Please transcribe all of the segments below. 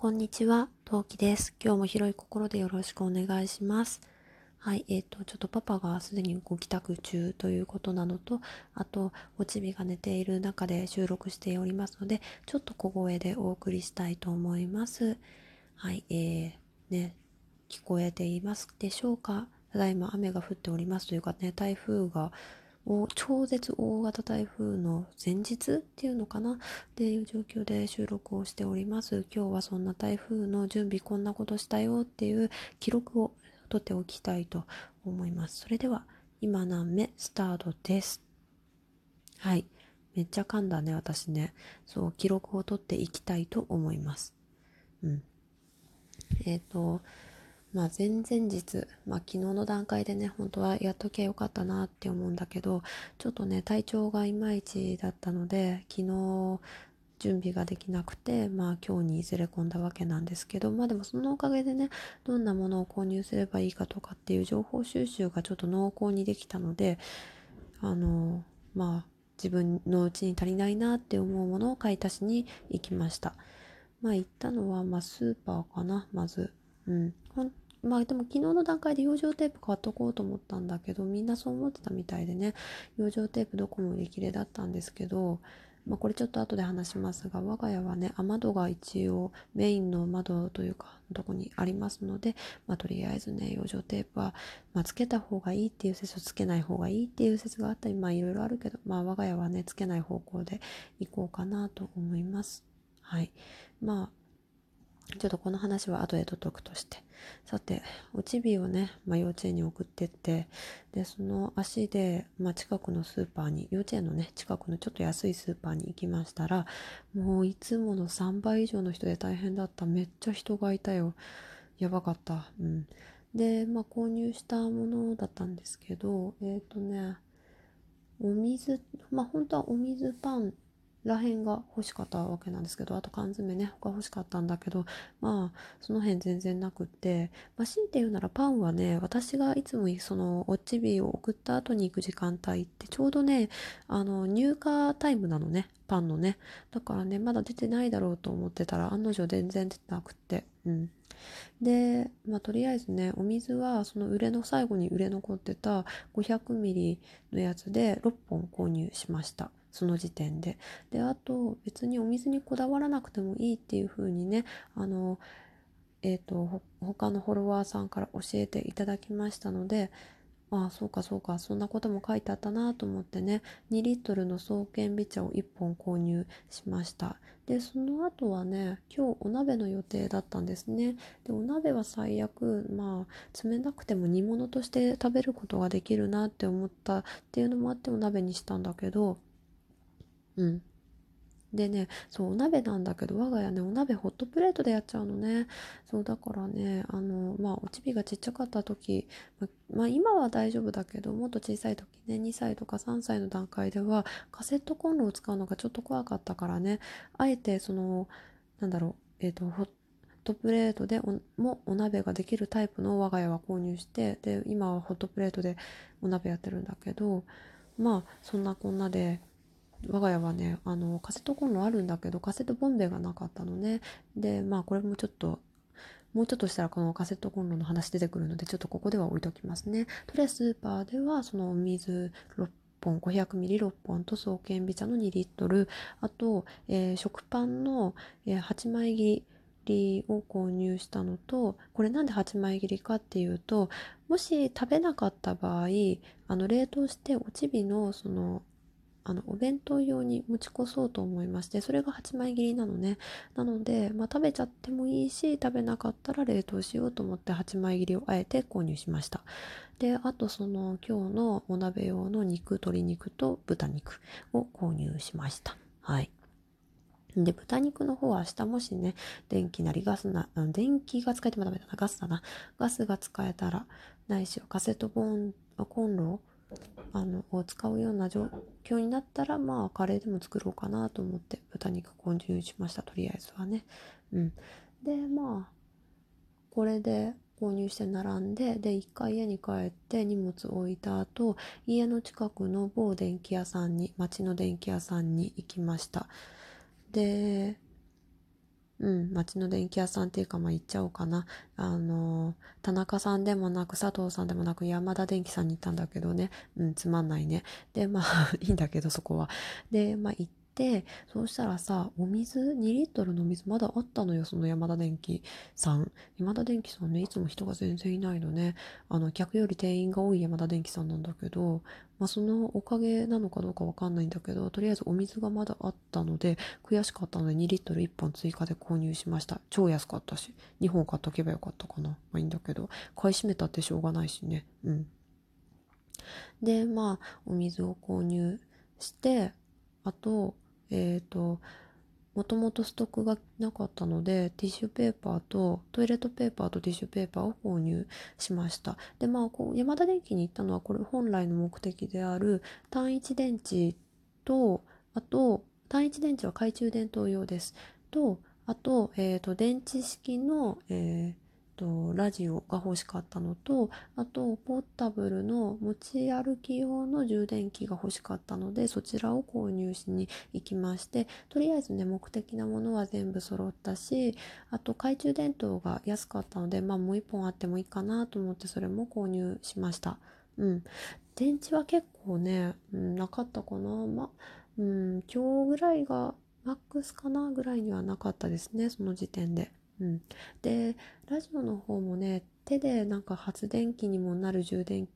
こんにちは、トウキです。今日も広い心でよろしくお願いします。はい、えっ、ー、と、ちょっとパパがすでにご帰宅中ということなのと、あと、おちびが寝ている中で収録しておりますので、ちょっと小声でお送りしたいと思います。はい、えー、ね、聞こえていますでしょうか？ただいま雨が降っておりますというかね、台風が超絶大型台風の前日っていうのかな？っていう状況で収録をしております。今日はそんな台風の準備こんなことしたよっていう記録を取っておきたいと思います。それでは今何目スタートです。はい。めっちゃ噛んだね、私ね。そう、記録を取っていきたいと思います。うん。えっ、ー、と、まあ、前々日、まあ、昨日の段階でね、本当はやっときゃよかったなって思うんだけど、ちょっとね、体調がいまいちだったので、昨日、準備ができなくて、まあ今日にずれ込んだわけなんですけど、まあでもそのおかげでね、どんなものを購入すればいいかとかっていう情報収集がちょっと濃厚にできたので、あの、まあ自分のうちに足りないなって思うものを買い足しに行きました。まあ行ったのは、まあスーパーかな、まず。うん。まあでも昨日の段階で養生テープ買っとこうと思ったんだけどみんなそう思ってたみたいでね。養生テープどこも売り切れだったんですけどまあ、これちょっと後で話しますが我が家はね雨戸が一応メインの窓というかどこにありますので、まあ、とりあえずね養生テープは、まあ、つけた方がいいっていう説とつけない方がいいっていう説があったりまあいろいろあるけど、まあ、我が家はねつけない方向でいこうかなと思います。はい。まあちょっとこの話は後で取っとくとして。さて、おちびをね、まあ、幼稚園に送ってって、で、その足で、まあ、近くのスーパーに、幼稚園のね、近くのちょっと安いスーパーに行きましたら、もういつもの3倍以上の人で大変だった。めっちゃ人がいたよ。やばかった。うん。で、まあ、購入したものだったんですけど、えっ、ー、とね、お水、まあ、本当はお水パンらへんが欲しかったわけなんですけどあと缶詰ね他欲しかったんだけどまあその辺全然なくって、まあ、強いて言うならパンはね私がいつもそのおっちびを送った後に行く時間帯ってちょうどねあの入荷タイムなのねパンのね。だからねまだ出てないだろうと思ってたら案の定全然出てなくって。うん。で、まあ、とりあえずねお水はその売れの最後に売れ残ってた500ミリのやつで6本購入しました。その時点で。であと別にお水にこだわらなくてもいいっていう風にねあのえ、ー、と他のフォロワーさんから教えていただきましたのでああそうかそうかそんなことも書いてあったなと思ってね2リットルの双剣美茶を1本購入しましたでその後はね今日お鍋の予定だったんですねでお鍋は最悪まあ冷たくても煮物として食べることができるなって思ったっていうのもあってお鍋にしたんだけどうん。でね、そう、お鍋なんだけど、我が家ね、お鍋ホットプレートでやっちゃうのね。そう、だからね、あの、まあ、おちびがちっちゃかった時、ま、まあ、今は大丈夫だけど、もっと小さい時ね、2歳とか3歳の段階では、カセットコンロを使うのがちょっと怖かったからね、あえて、その、なんだろう、えっ、ー、と、ホットプレートでもお鍋ができるタイプの我が家は購入して、で、今はホットプレートでお鍋やってるんだけど、まあ、そんなこんなで、我が家はねあのカセットコンロあるんだけどカセットボンベがなかったのね。でまあこれもちょっともうちょっとしたらこのカセットコンロの話出てくるのでちょっとここでは置いときますね。とりあえずスーパーではそのお水6本 500ml6 本と双剣美茶の2リットル。あと、えー、食パンの、えー、8枚切りを購入したのとこれなんで8枚切りかっていうともし食べなかった場合あの冷凍しておちびのそのあのお弁当用に持ち越そうと思いましてそれが8枚切りなのね。なので、まあ、食べちゃってもいいし食べなかったら冷凍しようと思って8枚切りをあえて購入しました。であとその今日のお鍋用の肉鶏肉と豚肉を購入しました。はい。で、豚肉の方は明日もしね、電気なりガスな、電気が使えてもダメだな、ガスだな。ガスが使えたら、ないしはカセットボン、コンロあのを使うような状況になったらまあカレーでも作ろうかなと思って豚肉購入しましたとりあえずはね。うん。でまあこれで購入して並んでで一回家に帰って荷物を置いた後家の近くの某電気屋さんに町の電気屋さんに行きました。でうん、町の電気屋さんっていうか、まあ、行っちゃおうかな。あの、田中さんでもなく、佐藤さんでもなく、山田電機さんに行ったんだけどね。うん、つまんないね。で、まあ、いいんだけど、そこは。で、まあ、行って、そうしたらさ、お水、2リットルの水まだあったのよ、その山田電機さん。山田電機さんね、いつも人が全然いないのね。あの、客より店員が多い山田電機さんなんだけど、まあ、そのおかげなのかどうかわかんないんだけど、とりあえずお水がまだあったので、悔しかったので2リットル1本追加で購入しました。超安かったし、2本買っとけばよかったかな。まあいいんだけど、買い占めたってしょうがないしね。うん。で、まあ、お水を購入して、あと、えっ、ー、と、もともとストックがなかったのでティッシュペーパーとトイレットペーパーとティッシュペーパーを購入しました。でまあこう山田電機に行ったのはこれ本来の目的である単一電池とあと単一電池は懐中電灯用です。とあと,、えーと、電池式の、えーとラジオが欲しかったのとあとポータブルの持ち歩き用の充電器が欲しかったのでそちらを購入しに行きましてとりあえずね目的なものは全部揃ったしあと懐中電灯が安かったのでまあもう1本あってもいいかなと思ってそれも購入しました。うん。電池は結構ね、うん、なかったかな。まうん今日ぐらいがマックスかなぐらいにはなかったですねその時点で。うん、でラジオの方もね手でなんか発電機にもなる充電ん？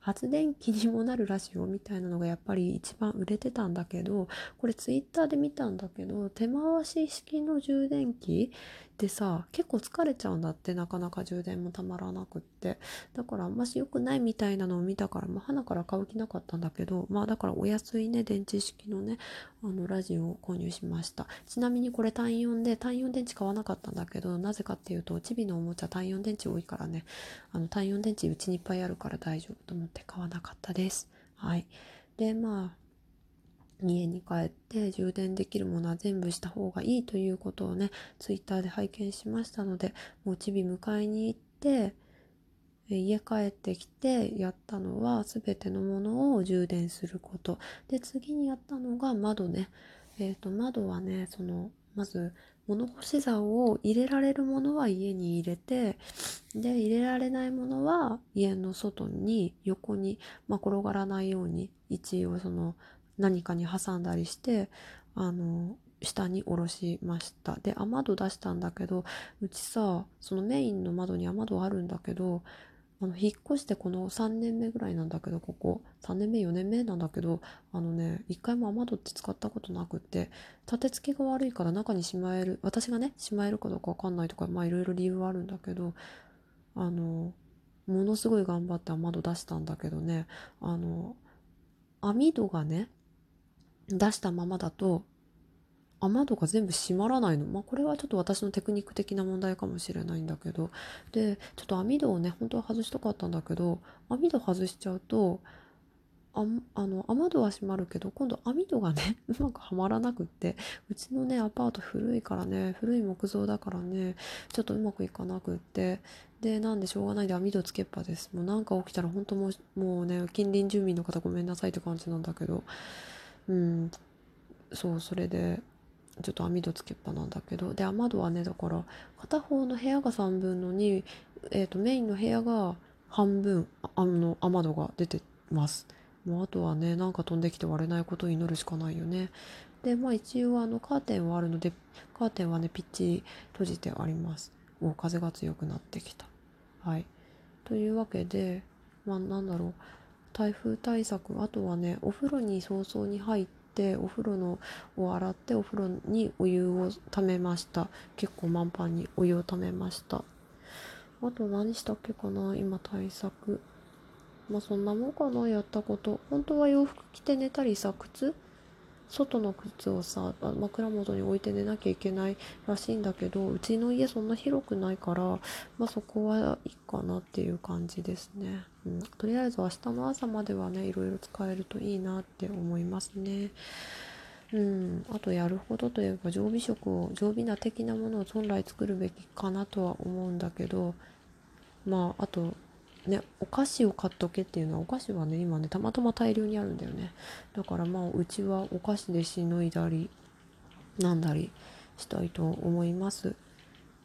発電機にもなるラジオみたいなのがやっぱり一番売れてたんだけどこれツイッターで見たんだけど手回し式の充電器でさ結構疲れちゃうんだってなかなか充電もたまらなくって。だからあんまし良くないみたいなのを見たから、まあ、花から買う気なかったんだけどまあだからお安いね電池式のねあのラジオを購入しました。ちなみにこれ単4で単4電池買わなかったんだけどなぜかっていうとチビのおもちゃ単4電池多いからね。あの単4電池うちにいっぱいあるから大丈夫と思って買わなかったです。はい。でまあ家に帰って充電できるものは全部した方がいいということをねツイッターで拝見しましたのでもうちび迎えに行って家帰ってきてやったのは全てのものを充電すること。で次にやったのが窓ね。えっ、ー、と窓はねそのまず物干し竿を入れられるものは家に入れてで入れられないものは家の外に横に、まあ、転がらないように一応その何かに挟んだりしてあの下に下ろしました。で雨戸出したんだけどうちさそのメインの窓に雨戸あるんだけどあの引っ越してこの3年目ぐらいなんだけどここ。3年目4年目なんだけどあのね一回も雨戸って使ったことなくって立て付けが悪いから中にしまえる私がねしまえるかどうかわかんないとかまあいろいろ理由はあるんだけどあのものすごい頑張って雨戸出したんだけどねあの網戸がね出したままだと雨戸が全部閉まらないの。まあこれはちょっと私のテクニック的な問題かもしれないんだけど。で、ちょっと網戸をね、本当は外したかったんだけど、網戸外しちゃうと、ああの雨戸は閉まるけど今度網戸がね うまくはまらなくってうちのねアパート古いからね古い木造だからねちょっとうまくいかなくって。でなんでしょうがないで網戸つけっぱです。もうなんか起きたら本当もうもうね近隣住民の方ごめんなさいって感じなんだけど。うん。そうそれで。ちょっと網戸つけっぱなんだけどで雨戸はねだから片方の部屋が3分の2、えーと、メインの部屋が半分あの雨戸が出てます。もうあとはねなんか飛んできて割れないことを祈るしかないよね。でまあ一応あのカーテンはあるのでカーテンはねピッチリ閉じてあります。お風が強くなってきた。はい。というわけでまあなんだろう。台風対策あとはねお風呂に早々に入ってお風呂のを洗ってお風呂にお湯をためました。結構満帆にお湯をためました。あと何したっけかな今対策。まあそんなもんかなやったこと。本当は洋服着て寝たりさ靴外の靴をさ枕元に置いて寝なきゃいけないらしいんだけどうちの家そんな広くないから、まあ、そこはいいかなっていう感じですね、うん、とりあえず明日の朝まではねいろいろ使えるといいなって思いますね。うん、あとやるほどといえば常備食を常備な的なものを本来作るべきかなとは思うんだけどまああとねお菓子を買っとけっていうのはお菓子はね今ねたまたま大量にあるんだよね。だからまあうちはお菓子でしのいだりなんだりしたいと思います。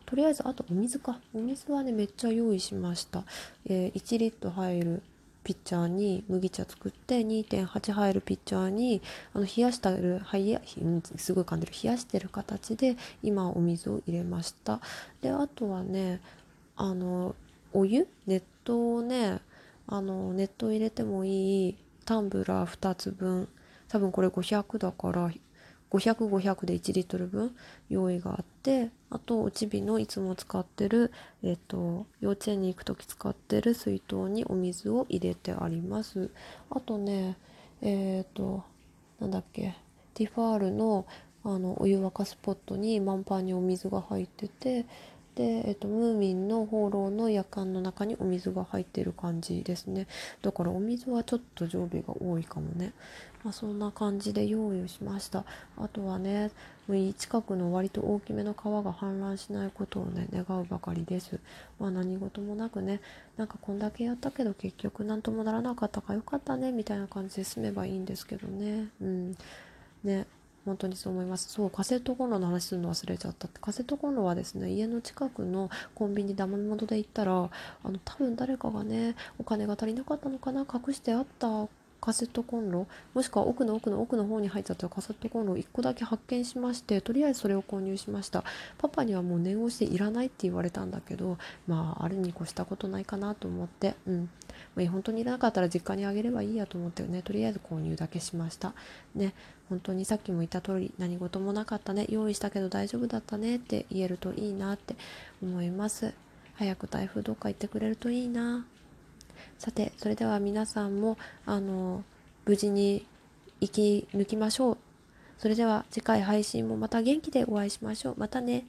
とりあえずあとお水か。お水はねめっちゃ用意しました、えー、1リットル入るピッチャーに麦茶作って2.8入るピッチャーにあの冷やしてるはいすごい噛んでる。冷やしてる形で今お水を入れました。であとはねあのお湯熱湯をねあの熱湯入れてもいいタンブラー2つ分多分これ500だから500500で1リットル分用意があってあとおちびのいつも使ってる、えっと、幼稚園に行く時使ってる水筒にお水を入れてあります。あとねえっ、となんだっけティファールのあのお湯沸かすポットに満杯にお水が入っててで、えっと、ムーミンの放浪の夜間の中にお水が入ってる感じですね。だからお水はちょっと常備が多いかもね、まあ、そんな感じで用意をしました。あとはね近くの割と大きめの川が氾濫しないことをね願うばかりです。まあ何事もなくねなんかこんだけやったけど結局何ともならなかったかよかったねみたいな感じで済めばいいんですけどね。うん。ね。本当にそう思います。そうカセットコンロの話するの忘れちゃった。ってカセットコンロはですね家の近くのコンビニダマ元で行ったらあの多分誰かがねお金が足りなかったのかな隠してあったカセットコンロもしくは奥の奥の奥の方に入っちゃったカセットコンロを1個だけ発見しましてとりあえずそれを購入しました。パパにはもう念押していらないって言われたんだけどまああるに越したことないかなと思ってうん。まあ、本当にいらなかったら実家にあげればいいやと思ってね。とりあえず購入だけしました。ね。本当にさっきも言った通り何事もなかったね。用意したけど大丈夫だったねって言えるといいなって思います。早く台風どっか行ってくれるといいな。さてそれでは皆さんもあの無事に生き抜きましょう。それでは次回配信もまた元気でお会いしましょう。またね。